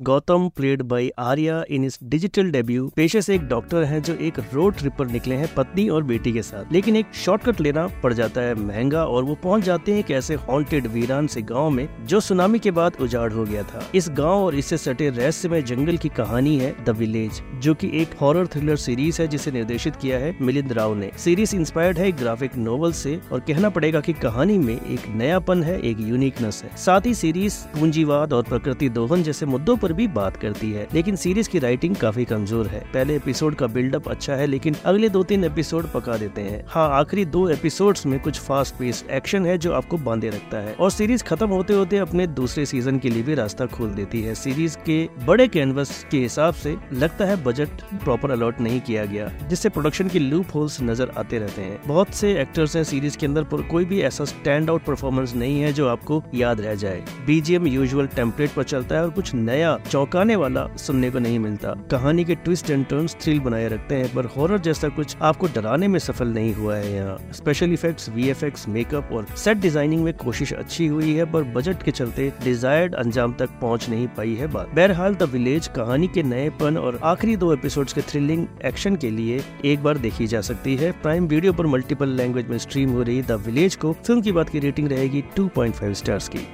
Gautam, played by Arya, in इस digital debut पेशे से एक डॉक्टर हैं जो एक रोड ट्रिप पर निकले हैं पत्नी और बेटी के साथ। लेकिन एक शॉर्टकट लेना पड़ जाता है महँगा और वो पहुँच जाते हैं एक ऐसे हॉन्टेड वीरान से गाँव में जो सुनामी के बाद उजाड़ हो गया था। इस गाँव और इससे सटे रहस्यमय जंगल की कहानी है द विलेज जो की एक हॉरर थ्रिलर सीरीज़ है जिसे निर्देशित किया है मिलिंद राव ने। सीरीज़ इंस्पायर्ड है ग्राफिक नॉवल से और कहना पड़ेगा की कहानी में एक नयापन है, एक यूनिकनेस है। साथ ही सीरीज़ पूंजीवाद और प्रकृति दोहन जैसे मुद्दों पर भी बात करती है, लेकिन सीरीज़ की राइटिंग काफ़ी कमज़ोर है। पहले एपिसोड का बिल्डअप अच्छा है, लेकिन अगले दो तीन एपिसोड पका देते हैं। हाँ आखिरी दो एपिसोड में कुछ फास्ट पेस एक्शन है जो आपको बांधे रखता है, और सीरीज़ खत्म होते होते अपने दूसरे सीज़न के लिए भी रास्ता खोल देती है। सीरीज़ के बड़े कैनवस के हिसाब से लगता है बजट प्रॉपर अलॉट नहीं किया गया, जिससे प्रोडक्शन की लूप होल्स नज़र आते रहते हैं। बहुत से एक्टर्स हैं सीरीज़ के अंदर, पर कोई भी ऐसा स्टैंड आउट परफॉर्मेंस नहीं है जो आपको याद रह जाए। बीजीएम यूजुअल टेम्पलेट पर चलता है और कुछ नया चौंकाने वाला सुनने को नहीं मिलता। कहानी के ट्विस्ट एंड टर्न्स थ्रिल बनाए रखते हैं, पर हॉरर जैसा कुछ आपको डराने में सफल नहीं हुआ है यहाँ। स्पेशल इफेक्ट्स वीएफएक्स मेकअप और सेट डिज़ाइनिंग में कोशिश अच्छी हुई है, पर बजट के चलते डिजायर्ड अंजाम तक पहुँच नहीं पाई है बात। बहरहाल द विलेज कहानी के नएपन और आखिरी दो एपिसोड के थ्रिलिंग एक्शन के लिए एक बार देखी जा सकती है। प्राइम वीडियो पर मल्टीपल लैंग्वेज में स्ट्रीम हो रही द विलेज को फ़िल्म की बात की रेटिंग रहेगी 2.5 स्टार्स की।